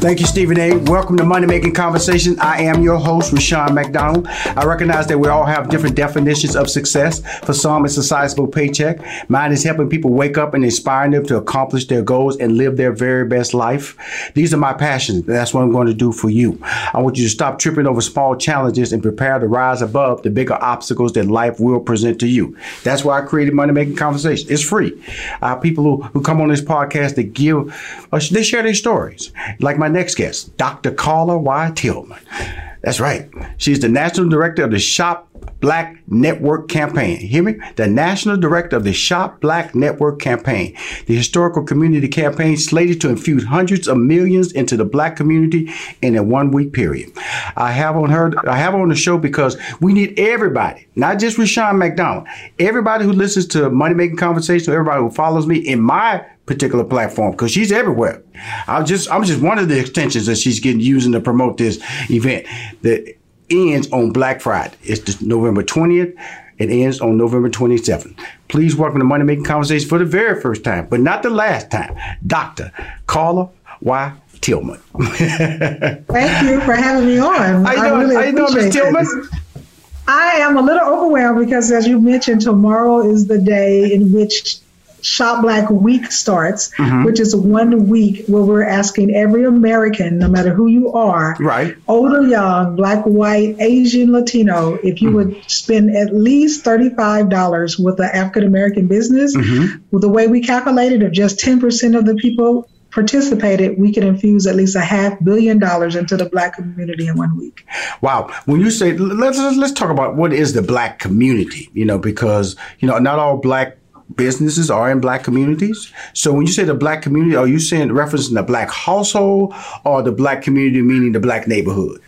Thank you, Stephen A. Welcome to Money Making Conversation. I am your host, Rushion McDonald. I recognize that we all have different definitions of success. For some, it's a sizable paycheck. Mine is helping people wake up and inspiring them to accomplish their goals and live their very best life. These are my passions. That's what I'm going to do for you. I want you to stop tripping over small challenges and prepare to rise above the bigger obstacles that life will present to you. That's why I created Money Making Conversation. It's free. Have people who, who come on this podcast that give, uh, they share their stories. Like my next guest, Dr. Carla Y. Tillman. That's right. She's the national director of the Shop Black Network Campaign. Hear me? The national director of the Shop Black Network Campaign, the historical community campaign slated to infuse hundreds of millions into the black community in a one week period. I have on her, I have on the show because we need everybody, not just Rushion McDonald, everybody who listens to Money Making Conversation, everybody who follows me in my particular platform because she's everywhere. I'm just I'm just one of the extensions that she's getting using to promote this event that ends on Black Friday. It's November 20th. It ends on November 27th. Please welcome to Money Making Conversation for the very first time, but not the last time, Dr. Carla Y. Tillman. Thank you for having me on. How you doing, really how you doing Ms. Tillman? I am a little overwhelmed because, as you mentioned, tomorrow is the day in which Shop Black Week starts, mm-hmm. which is one week where we're asking every American, no matter who you are, right, old or young, black, white, Asian, Latino, if you mm-hmm. would spend at least $35 with an African American business, mm-hmm. with the way we calculated, if just 10% of the people participated, we could infuse at least a half billion dollars into the black community in one week. Wow. When you say let's let's talk about what is the black community, you know, because you know not all black businesses are in black communities. So when you say the black community, are you saying referencing the black household or the black community meaning the black neighborhood?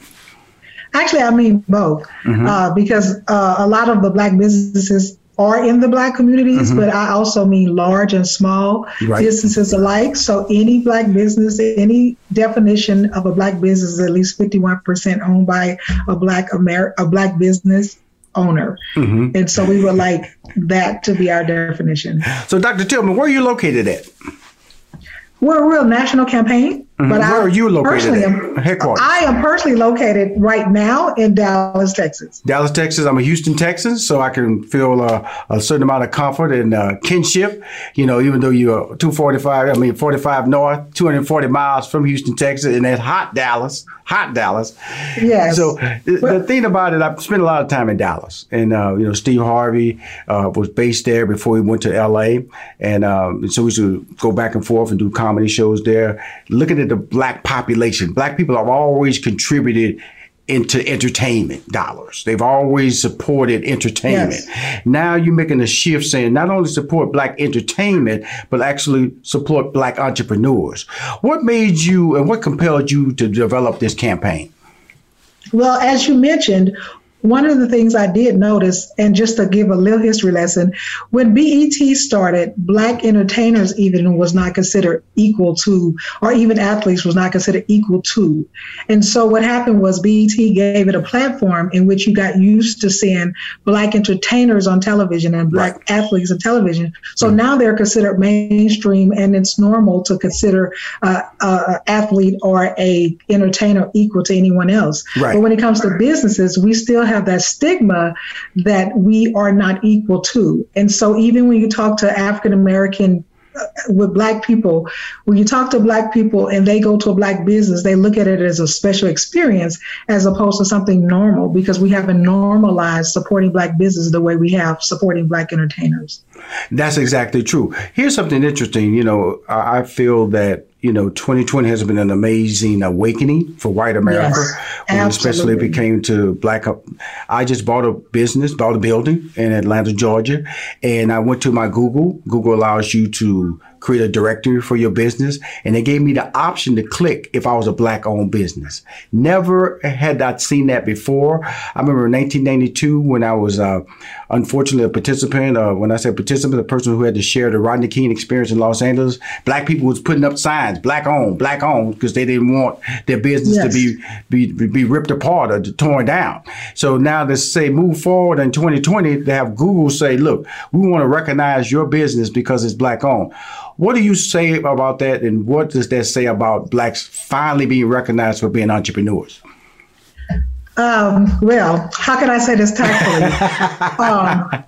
Actually, I mean both, mm-hmm. uh, because uh, a lot of the black businesses are in the black communities, mm-hmm. but I also mean large and small right. businesses alike. So any black business, any definition of a black business is at least 51% owned by a black Amer- a black business owner. Mm-hmm. And so we would like that to be our definition. So, Dr. Tillman, where are you located at? We're a real national campaign. Mm-hmm. But Where I are you located? Am, headquarters. I am personally located right now in Dallas, Texas. Dallas, Texas. I'm a Houston Texan, so I can feel uh, a certain amount of comfort and uh, kinship. You know, even though you're 245, I mean 45 north, 240 miles from Houston, Texas, and that's hot Dallas, hot Dallas. Yes. So the, the thing about it, I've spent a lot of time in Dallas, and uh, you know, Steve Harvey uh, was based there before he went to L.A., and um, so we used to go back and forth and do comedy shows there. Looking at the black population. Black people have always contributed into entertainment dollars. They've always supported entertainment. Yes. Now you're making a shift saying not only support black entertainment, but actually support black entrepreneurs. What made you and what compelled you to develop this campaign? Well, as you mentioned, one of the things I did notice, and just to give a little history lesson, when BET started, black entertainers even was not considered equal to, or even athletes was not considered equal to. And so what happened was BET gave it a platform in which you got used to seeing black entertainers on television and black right. athletes on television. So mm-hmm. now they're considered mainstream, and it's normal to consider uh, a athlete or a entertainer equal to anyone else. Right. But when it comes to businesses, we still have that stigma that we are not equal to. And so even when you talk to African American uh, with black people, when you talk to black people and they go to a black business, they look at it as a special experience as opposed to something normal because we haven't normalized supporting black business the way we have supporting black entertainers. That's exactly true. Here's something interesting. You know, I feel that you know, 2020 has been an amazing awakening for white America, yes, especially if it came to black. I just bought a business, bought a building in Atlanta, Georgia, and I went to my Google. Google allows you to create a directory for your business. And they gave me the option to click if I was a black owned business. Never had I seen that before. I remember in 1992 when I was, uh, unfortunately a participant, uh, when I said participant, the person who had to share the Rodney King experience in Los Angeles, black people was putting up signs, black owned, black owned, because they didn't want their business yes. to be, be, be ripped apart or torn down. So now they say move forward in 2020, they have Google say, look, we want to recognize your business because it's black owned. What do you say about that, and what does that say about blacks finally being recognized for being entrepreneurs? Um, well, how can I say this tactfully? um,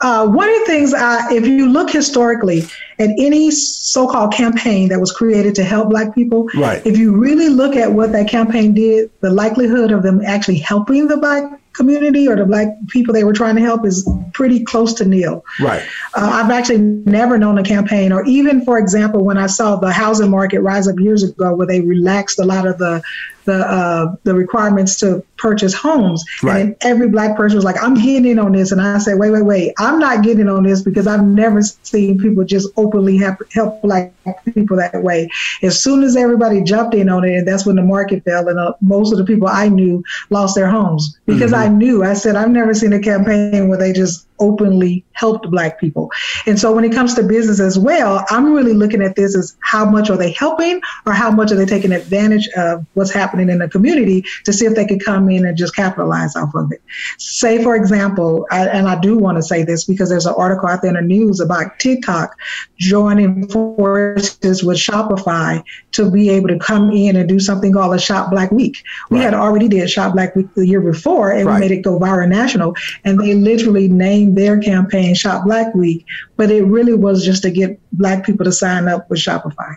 uh, one of the things, I, if you look historically at any so-called campaign that was created to help Black people, right. if you really look at what that campaign did, the likelihood of them actually helping the Black community or the black people they were trying to help is pretty close to nil. Right. Uh, I've actually never known a campaign, or even, for example, when I saw the housing market rise up years ago, where they relaxed a lot of the the uh, the requirements to purchase homes. Right. And every black person was like, I'm getting in on this. And I said, wait, wait, wait. I'm not getting on this because I've never seen people just openly help, help black people that way. As soon as everybody jumped in on it, and that's when the market fell, and uh, most of the people I knew lost their homes because mm-hmm. I knew. I said, I've never seen a campaign where they just openly helped black people. And so when it comes to business as well, I'm really looking at this as how much are they helping or how much are they taking advantage of what's happening in the community to see if they could come in and just capitalize off of it. Say, for example, I, and I do want to say this because there's an article out there in the news about TikTok joining forces with Shopify to be able to come in and do something called a Shop Black Week. We right. had already did Shop Black Week the year before and right. we made it go viral national and they literally named their campaign Shop Black Week, but it really was just to get black people to sign up with Shopify.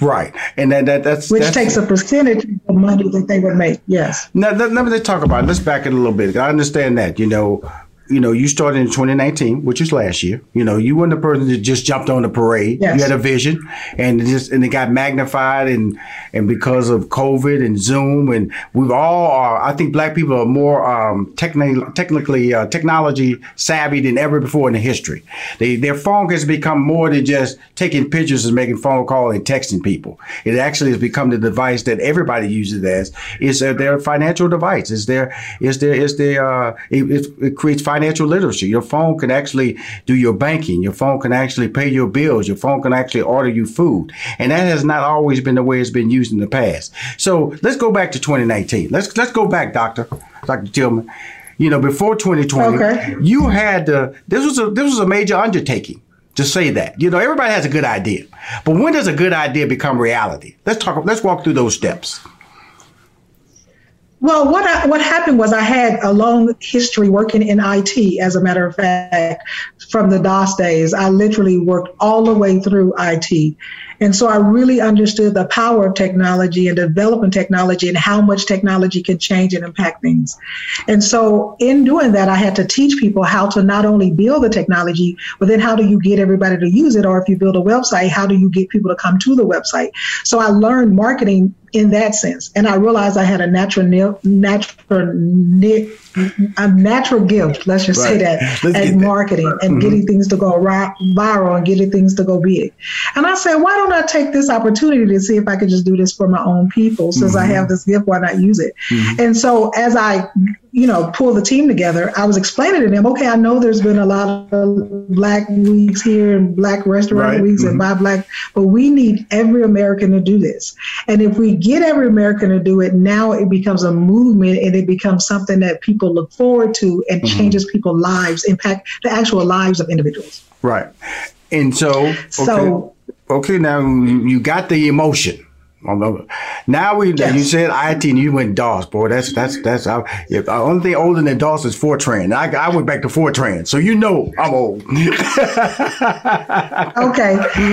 Right, and that, that that's which that's, takes a percentage of the money that they would make. Yes. Now, let, let me talk about. It. Let's back it a little bit. I understand that you know you know, you started in 2019, which is last year. You know, you weren't the person that just jumped on the parade. Yes. You had a vision, and it just and it got magnified, and and because of COVID and Zoom, and we've all are. I think Black people are more um, technically technically uh, technology savvy than ever before in the history. They, their phone has become more than just taking pictures and making phone calls and texting people. It actually has become the device that everybody uses as. It's uh, their financial device. It's their it's their it's their uh, it, it creates financial financial literacy. Your phone can actually do your banking. Your phone can actually pay your bills. Your phone can actually order you food. And that has not always been the way it's been used in the past. So let's go back to 2019. Let's let's go back, Doctor, Dr. Tillman. You know, before 2020, okay. you had uh, this was a this was a major undertaking To say that. You know, everybody has a good idea. But when does a good idea become reality? Let's talk, let's walk through those steps. Well, what I, what happened was I had a long history working in IT. As a matter of fact, from the DOS days, I literally worked all the way through IT, and so I really understood the power of technology and developing technology and how much technology can change and impact things. And so in doing that, I had to teach people how to not only build the technology, but then how do you get everybody to use it? Or if you build a website, how do you get people to come to the website? So I learned marketing in that sense. And I realized I had a natural, natural, a natural gift. Let's just right. say that let's at marketing that. and mm-hmm. getting things to go viral and getting things to go big. And I said, why don't I take this opportunity to see if I could just do this for my own people? Since mm-hmm. I have this gift, why not use it? Mm-hmm. And so as I you know, pull the team together, I was explaining to them, okay, I know there's been a lot of black weeks here and black restaurant right. weeks mm-hmm. and buy black, but we need every American to do this. And if we get every American to do it, now it becomes a movement and it becomes something that people look forward to and mm-hmm. changes people's lives, impact the actual lives of individuals. Right. And so, okay, so, okay now you got the emotion now we yes. you said IT and you went DOS, boy. That's that's that's uh, the only thing older than DOS is Fortran. I, I went back to Fortran, so you know I'm old. okay,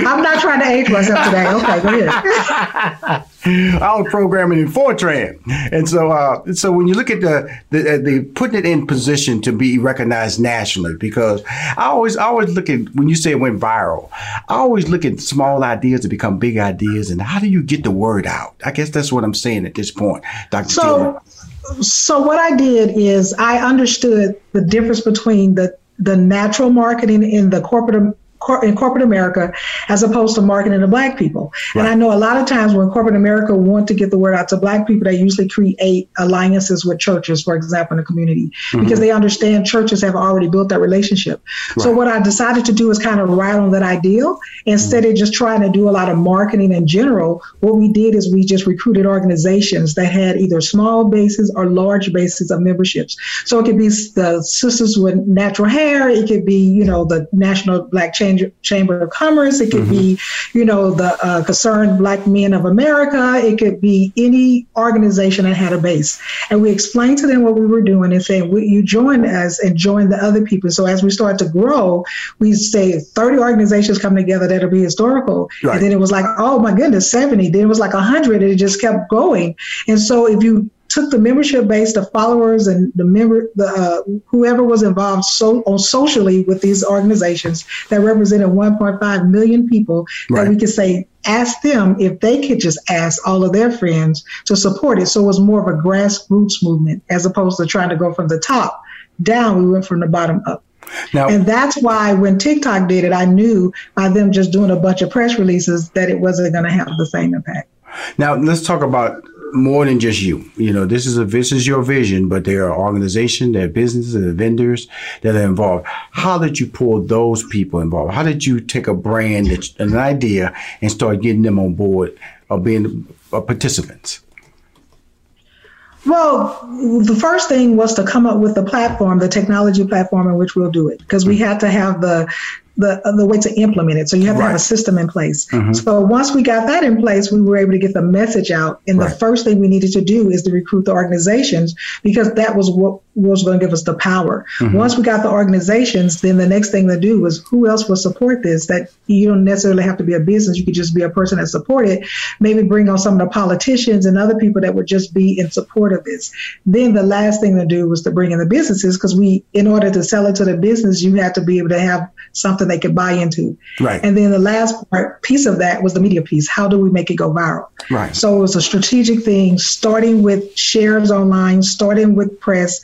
I'm not trying to age myself today. Okay, go ahead. I was programming in Fortran, and so uh, so when you look at the, the uh, the putting it in position to be recognized nationally, because I always I always look at when you say it went viral, I always look at small ideas to become big ideas, and how do you get the word out? I guess that's what I'm saying at this point, Dr. So, so what I did is I understood the difference between the the natural marketing in the corporate in corporate America as opposed to marketing to black people. Right. And I know a lot of times when corporate America want to get the word out to black people, they usually create alliances with churches, for example, in the community, mm-hmm. because they understand churches have already built that relationship. Right. So what I decided to do is kind of ride on that ideal instead mm-hmm. of just trying to do a lot of marketing in general. What we did is we just recruited organizations that had either small bases or large bases of memberships. So it could be the Sisters with Natural Hair, it could be, you know, the National Black Change Chamber of Commerce. It could mm-hmm. be, you know, the uh, Concerned Black Men of America. It could be any organization that had a base. And we explained to them what we were doing and saying, you join us and join the other people. So as we start to grow, we say 30 organizations come together that'll be historical. Right. And then it was like, oh my goodness, 70. Then it was like 100 and it just kept going. And so if you took the membership base, the followers, and the member, the uh, whoever was involved so on socially with these organizations that represented 1.5 million people, right. that we could say ask them if they could just ask all of their friends to support it. So it was more of a grassroots movement as opposed to trying to go from the top down. We went from the bottom up. Now, and that's why when TikTok did it, I knew by them just doing a bunch of press releases that it wasn't going to have the same impact. Now let's talk about more than just you. You know, this is a this is your vision, but there are organizations, there are businesses, there are vendors that are involved. How did you pull those people involved? How did you take a brand, an idea, and start getting them on board or being participants? Well, the first thing was to come up with the platform, the technology platform in which we'll do it, because we had to have the the the way to implement it. So you have to have a system in place. Mm-hmm. So once we got that in place, we were able to get the message out. And right. the first thing we needed to do is to recruit the organizations because that was what was going to give us the power. Mm-hmm. Once we got the organizations, then the next thing to do was who else will support this? That you don't necessarily have to be a business. You could just be a person that support it. Maybe bring on some of the politicians and other people that would just be in support of this. Then the last thing to do was to bring in the businesses because we, in order to sell it to the business, you had to be able to have something they could buy into. Right. And then the last part piece of that was the media piece. How do we make it go viral? Right. So it was a strategic thing, starting with shares online, starting with press,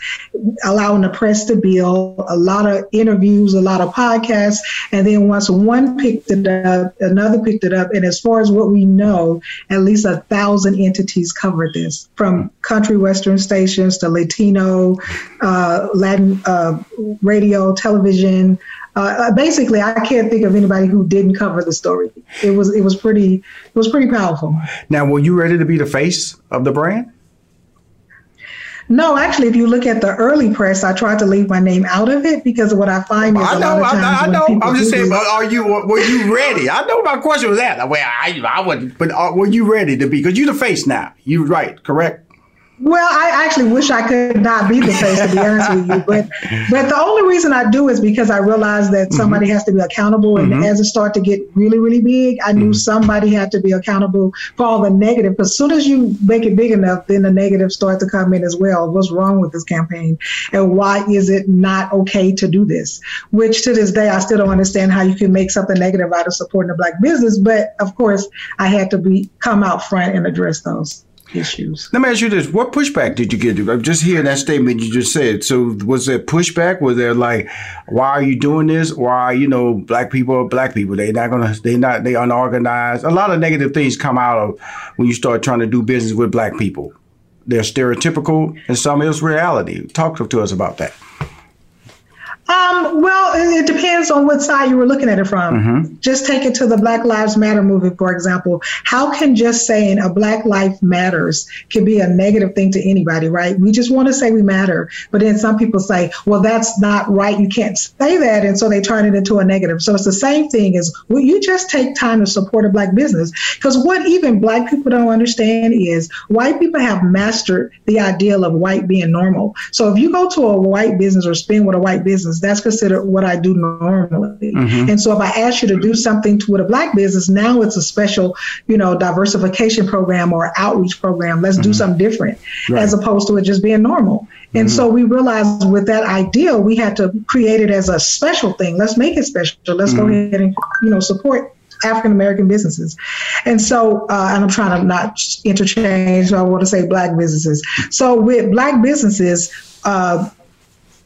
allowing the press to build, a lot of interviews, a lot of podcasts, and then once one picked it up, another picked it up. And as far as what we know, at least a thousand entities covered this, from country western stations to Latino, uh, Latin uh, radio, television. Uh, uh, basically, I can't think of anybody who didn't cover the story. It was it was pretty it was pretty powerful. Now, were you ready to be the face of the brand? No, actually, if you look at the early press, I tried to leave my name out of it because what I find is I know, I, I know. I'm just saying, but are you were you ready? I know my question was that. Well, I I would, but uh, were you ready to be? Because you're the face now. You're right, correct? Well, I actually wish I could not be the face, to be honest with you. But but the only reason I do is because I realized that mm-hmm. somebody mm-hmm. has to be accountable. And mm-hmm. as it started to get really, really big, I knew mm-hmm. somebody had to be accountable for all the negative. As soon as you make it big enough, then the negative start to come in as well. What's wrong with this campaign? And why is it not okay to do this? Which to this day, I still don't understand how you can make something negative out of supporting a black business. But of course, I had to be come out front and address those issues. Let me ask you this: What pushback did you get? I'm just hearing that statement you just said. So, was there pushback? Was there like, why are you doing this? Why, you know, black people are black people. They're not gonna. They're not. They unorganized. A lot of negative things come out of when you start trying to do business with black people. They're stereotypical, and some is reality. Talk to us about that. Um, well, it depends on what side you were looking at it from. Mm-hmm. Just take it to the Black Lives Matter movement, for example. How can just saying a Black Life Matters can be a negative thing to anybody, right? We just want to say we matter, but then some people say, well, that's not right. You can't say that. And so they turn it into a negative. So it's the same thing as will you just take time to support a Black business? Because what even Black people don't understand is white people have mastered the ideal of white being normal. So if you go to a white business or spend with a white business, that's considered what I do normally. Mm-hmm. And so if I ask you to do something to, with a black business, now it's a special, you know, diversification program or outreach program. Let's mm-hmm. do something different right. as opposed to it just being normal. And mm-hmm. so we realized with that ideal, we had to create it as a special thing. Let's make it special. Let's go mm-hmm. ahead and, you know, support African American businesses. And so, uh, and I'm trying to not interchange, so I want to say black businesses. So with black businesses, uh,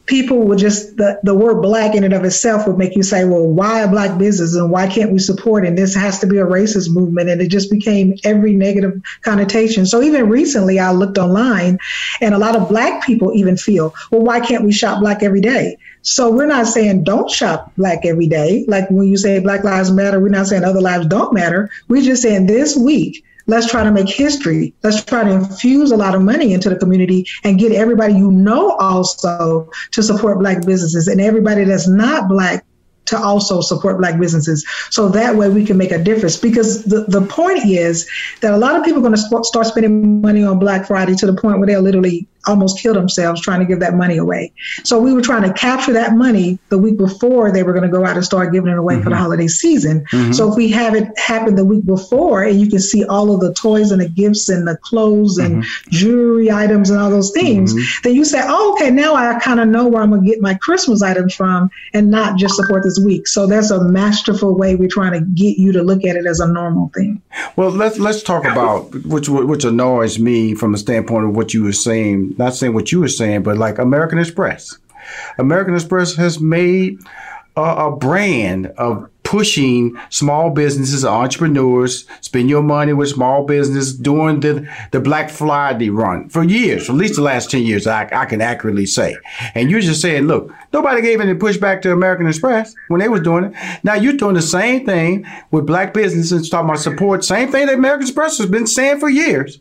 people would just the, the word black in and of itself would make you say well why a black business and why can't we support and this has to be a racist movement. And it just became every negative connotation. So even recently i looked online and a lot of black people even feel well why can't we shop black every day? So we're not saying don't shop black every day. Like when you say black lives matter we're not saying other lives don't matter. We're just saying this week Let's try to make history. Let's try to infuse a lot of money into the community and get everybody you know also to support Black businesses and everybody that's not Black to also support black businesses so that way we can make a difference because the, the point is that a lot of people are going to sp- start spending money on black friday to the point where they'll literally almost kill themselves trying to give that money away. So we were trying to capture that money the week before they were going to go out and start giving it away mm-hmm. for the mm-hmm. holiday season. Mm-hmm. So if we have it happen the week before and you can see all of the toys and the gifts and the clothes and mm-hmm. jewelry items and all those things, mm-hmm. then you say, oh, okay, now I kind of know where I'm going to get my Christmas items from and not just support this week. So that's a masterful way we're trying to get you to look at it as a normal thing. Well, let's let's talk about which which annoys me from the standpoint of what you were saying not saying what you were saying, but like American Express. American Express has made a, a brand of pushing small businesses, entrepreneurs, spend your money with small business during the, the Black Friday run for years, for at least the last 10 years, I, I can accurately say. And you're just saying, look, nobody gave any pushback to American Express when they was doing it. Now you're doing the same thing with black businesses, talking about support, same thing that American Express has been saying for years.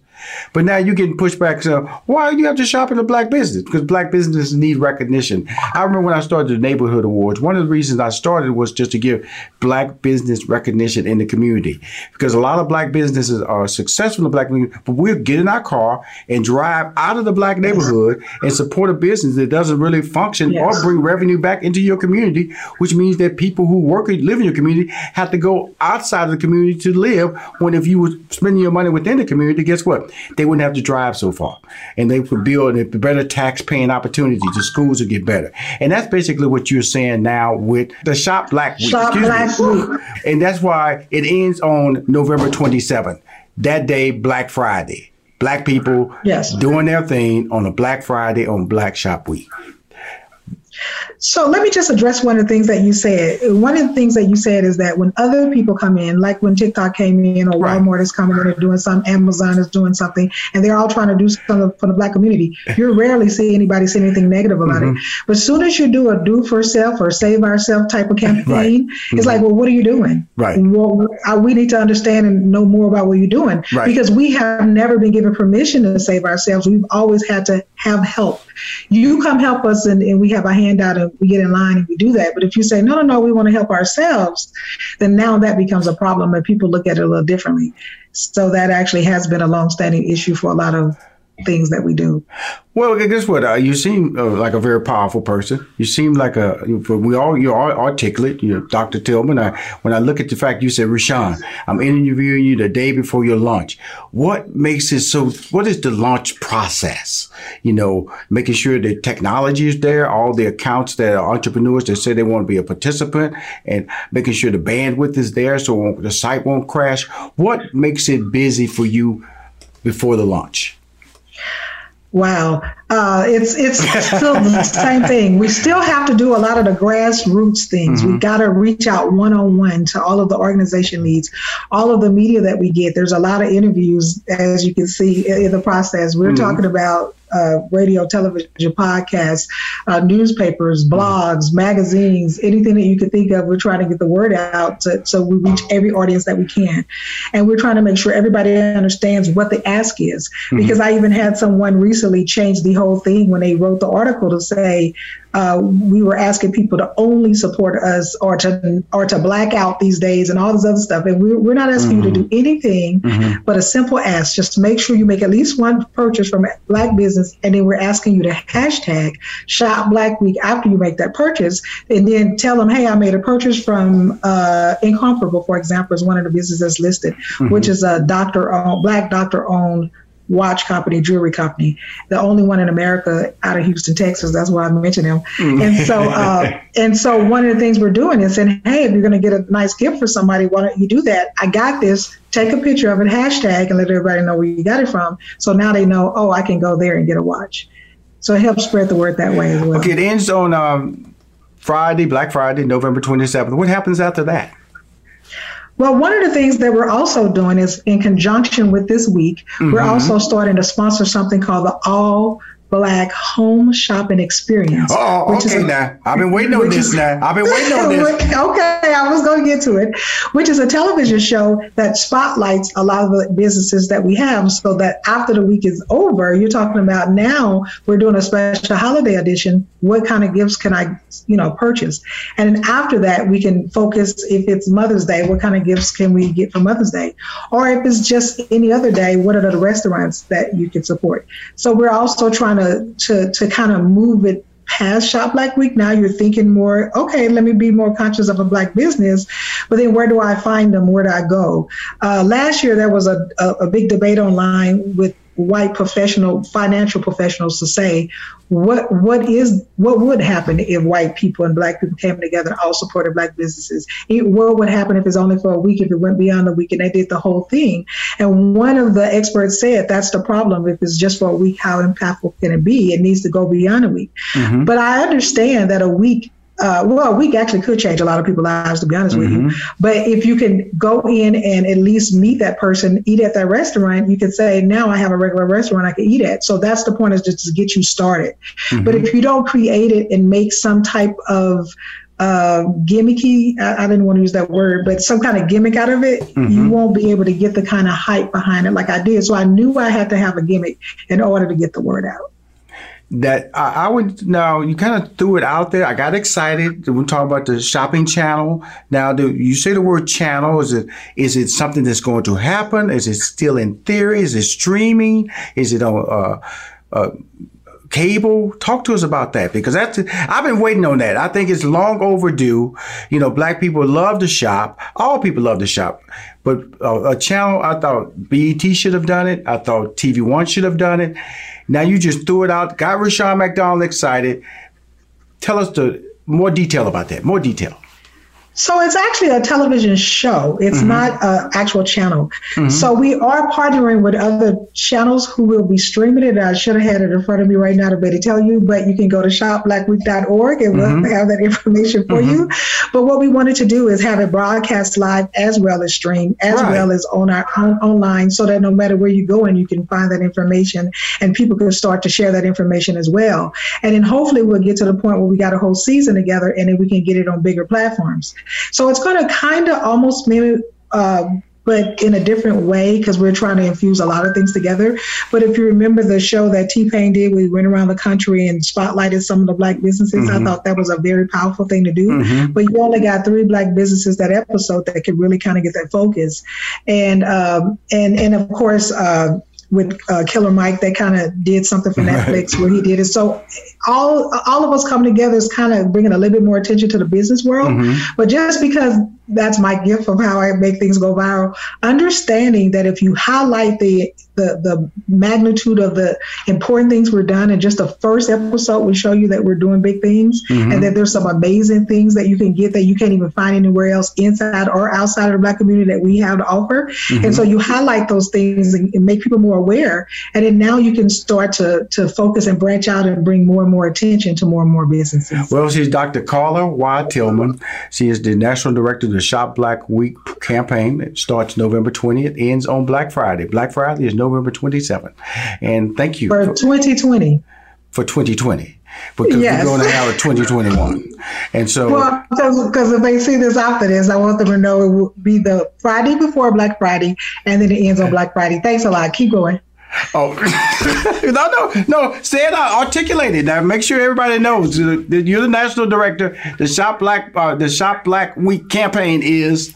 But now you're getting pushback. So why do you have to shop in a black business? Because black businesses need recognition. I remember when I started the neighborhood awards. One of the reasons I started was just to give black business recognition in the community. Because a lot of black businesses are successful in the black community, but we'll get in our car and drive out of the black neighborhood and support a business that doesn't really function yes. or bring revenue back into your community, which means that people who work and live in your community have to go outside of the community to live. When if you were spending your money within the community, guess what? They wouldn't have to drive so far. And they could build a better tax paying opportunities. The schools would get better. And that's basically what you're saying now with the Shop Black Week. Shop Black Week. And that's why it ends on November 27th. That day, Black Friday. Black people yes. doing their thing on a Black Friday on Black Shop Week. So let me just address one of the things that you said. One of the things that you said is that when other people come in, like when TikTok came in or right. Walmart is coming in and doing something, Amazon is doing something, and they're all trying to do something for the black community, you rarely see anybody say anything negative about mm-hmm. it. But as soon as you do a do for self or save ourselves type of campaign, right. mm-hmm. it's like, well, what are you doing? Right. Well, we need to understand and know more about what you're doing right. because we have never been given permission to save ourselves. We've always had to have help. You come help us, and, and we have a handout and we get in line and we do that. But if you say, no, no, no, we want to help ourselves, then now that becomes a problem and people look at it a little differently. So that actually has been a long-standing issue for a lot of things that we do. Well, guess what? Uh, you seem uh, like a very powerful person. You seem like a we all you're articulate. You're Dr. Tillman. I, when I look at the fact you said, Rushion, I'm interviewing you the day before your launch. What makes it so? What is the launch process? You know, making sure the technology is there, all the accounts that are entrepreneurs that say they want to be a participant, and making sure the bandwidth is there so the site won't crash. What makes it busy for you before the launch? Wow, uh, it's it's still the same thing. We still have to do a lot of the grassroots things. Mm-hmm. We got to reach out one on one to all of the organization leads, all of the media that we get. There's a lot of interviews, as you can see in the process. We're mm-hmm. talking about uh, radio, television, podcasts, uh, newspapers, mm-hmm. blogs, magazines, anything that you can think of. We're trying to get the word out to, so we reach every audience that we can. And we're trying to make sure everybody understands what the ask is. Mm-hmm. Because I even had someone recently change the whole thing when they wrote the article to say, uh, we were asking people to only support us or to or to black out these days and all this other stuff. And we, we're not asking mm-hmm. you to do mm-hmm. anything mm-hmm. but a simple ask. Just make sure you make at least one purchase from a black business, and then we're asking you to hashtag Shop Black Week after you make that purchase, and then tell them, hey, I made a purchase from uh, Incomparable, for example, is one of the businesses that's listed, mm-hmm. which is a doctor owned black doctor owned watch company, jewelry company, the only one in America out of Houston, Texas. That's why I mentioned him. Mm. And so, uh, and so one of the things we're doing is saying, hey, if you're going to get a nice gift for somebody, why don't you do that? I got this. Take a picture of it, hashtag, and let everybody know where you got it from. So now they know, oh, I can go there and get a watch. So it helps spread the word that way as well. Okay, it ends on um, Friday, Black Friday, November 27th. What happens after that? Well, one of the things that we're also doing is in conjunction with this week, mm-hmm. we're also starting to sponsor something called the All Black Home Shopping Experience. Oh, okay. A, now I've been waiting on this. Is, now I've been waiting on this. okay, I was going to get to it. Which is a television show that spotlights a lot of the businesses that we have, so that after the week is over, you're talking about now we're doing a special holiday edition. What kind of gifts can I, you know, purchase? And then after that, we can focus. If it's Mother's Day, what kind of gifts can we get for Mother's Day? Or if it's just any other day, what are the restaurants that you can support? So we're also trying to to to kind of move it past Shop Black Week. Now you're thinking more, okay, let me be more conscious of a black business, but then where do I find them? Where do I go? Uh, last year there was a, a, a big debate online with white professional financial professionals to say what what is what would happen if white people and black people came together and all supported black businesses? It, what would happen if it's only for a week if it went beyond the week and they did the whole thing? And one of the experts said that's the problem. If it's just for a week how impactful can it be? It needs to go beyond a week. Mm-hmm. but i understand that a week uh, well, week actually could change a lot of people's lives, to be honest mm-hmm. with you. But if you can go in and at least meet that person, eat at that restaurant, you can say, now I have a regular restaurant I can eat at. So that's the point is just to get you started. Mm-hmm. But if you don't create it and make some type of uh, gimmicky, I, I, didn't want to use that word, but some kind of gimmick out of it, mm-hmm. you won't be able to get the kind of hype behind it like I did. So I knew I had to have a gimmick in order to get the word out that I, I, would now you kind of threw it out there. I got excited. We talk about the shopping channel. Now, do you say the word channel? Is it is it something that's going to happen? Is it still in theory? Is it streaming? Is it on uh, uh, cable? Talk to us about that because that's I've been waiting on that. I think it's long overdue. You know, black people love to shop. All people love to shop. But uh, a channel, I thought BET should have done it. I thought TV One should have done it. Now you just threw it out, got Rushion McDonald excited. Tell us the more detail about that. More detail. So it's actually a television show. It's mm-hmm. not an actual channel. Mm-hmm. So we are partnering with other channels who will be streaming it. I should have had it in front of me right now to better tell you, but you can go to shopblackweek.org and mm-hmm. we'll have that information for you. Mm-hmm. But what we wanted to do is have it broadcast live as well as stream, as right. well as on our on, online, so that no matter where you go and you can find that information and people can start to share that information as well. And then hopefully we'll get to the point where we got a whole season together and then we can get it on bigger platforms. So it's going to kind of almost mimic. Uh, but in a different way because we're trying to infuse a lot of things together. But if you remember the show that T Pain did, we went around the country and spotlighted some of the black businesses. Mm-hmm. I thought that was a very powerful thing to do. Mm-hmm. But you only got three black businesses that episode that could really kind of get that focus, and um, and and of course. Uh, with uh, Killer Mike, they kind of did something for Netflix right. where he did it. So all all of us coming together is kind of bringing a little bit more attention to the business world. Mm-hmm. But just because that's my gift of how I make things go viral. Understanding that if you highlight the the the magnitude of the important things we're done and just the first episode, will show you that we're doing big things mm-hmm. and that there's some amazing things that you can get that you can't even find anywhere else inside or outside of the black community that we have to offer. Mm-hmm. And so you highlight those things and, and, make people more aware. And then now you can start to to focus and branch out and bring more and more attention to more and more businesses. Well, she's Dr. Carla Y. Tillman. She is the national director the Shop Black Week campaign. It starts November 20th, ends on Black Friday. Black Friday is November 27th. And thank you. For, for 2020. For 2020 because yes. we're going to have a 2021. And so, well, because if they see this after this, I want them to know it will be the Friday before Black Friday, and then it ends on Black Friday. Thanks a lot. Keep going. Oh no no no! Say it out, articulate it. Now make sure everybody knows that you're the national director. The Shop Black uh, the Shop Black Week campaign is.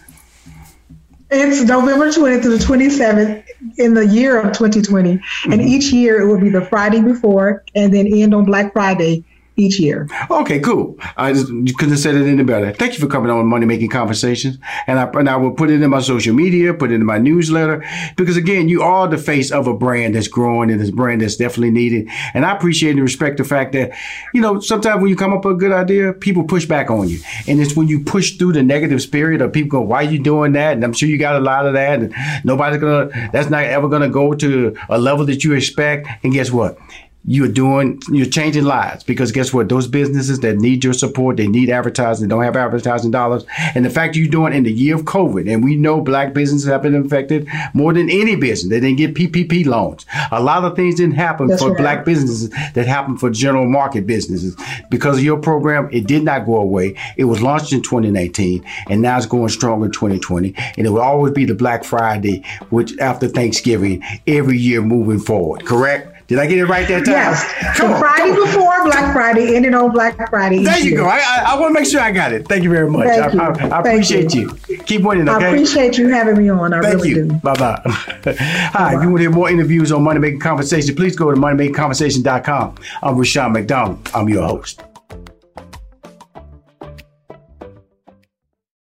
It's November 20th to the 27th in the year of 2020, mm-hmm. and each year it will be the Friday before, and then end on Black Friday each year. Okay, cool. I just, couldn't have said it any better. Thank you for coming on Money Making Conversations. And I, and I will put it in my social media, put it in my newsletter, because again, you are the face of a brand that's growing and this brand that's definitely needed. And I appreciate and respect the fact that, you know, sometimes when you come up with a good idea, people push back on you. And it's when you push through the negative spirit of people go, why are you doing that? And I'm sure you got a lot of that. And nobody's going to, that's not ever going to go to a level that you expect. And guess what? You're doing you're changing lives because guess what? Those businesses that need your support they need advertising they don't have advertising dollars. And the fact you're doing in the year of covid and we know black businesses have been affected more than any business. They didn't get ppp loans. A lot of things didn't happen That's for right. black businesses that happened for general market businesses. Because of your program it did not go away. It was launched in 2019 and now it's going strong in 2020 and it will always be the black friday which after thanksgiving every year moving forward. Correct did I get it right that time? Yes. Come on, Friday before Black Friday, ending on Black Friday. There you year. go. I, I, I want to make sure I got it. Thank you very much. Thank I, you. I, appreciate you. you. Keep winning, okay? I appreciate you having me on. I Thank really you. do. Bye bye. Hi, if you want to hear more interviews on Money Making Conversation, please go to moneymakingconversation.com. I'm Rushion McDonald. I'm your host.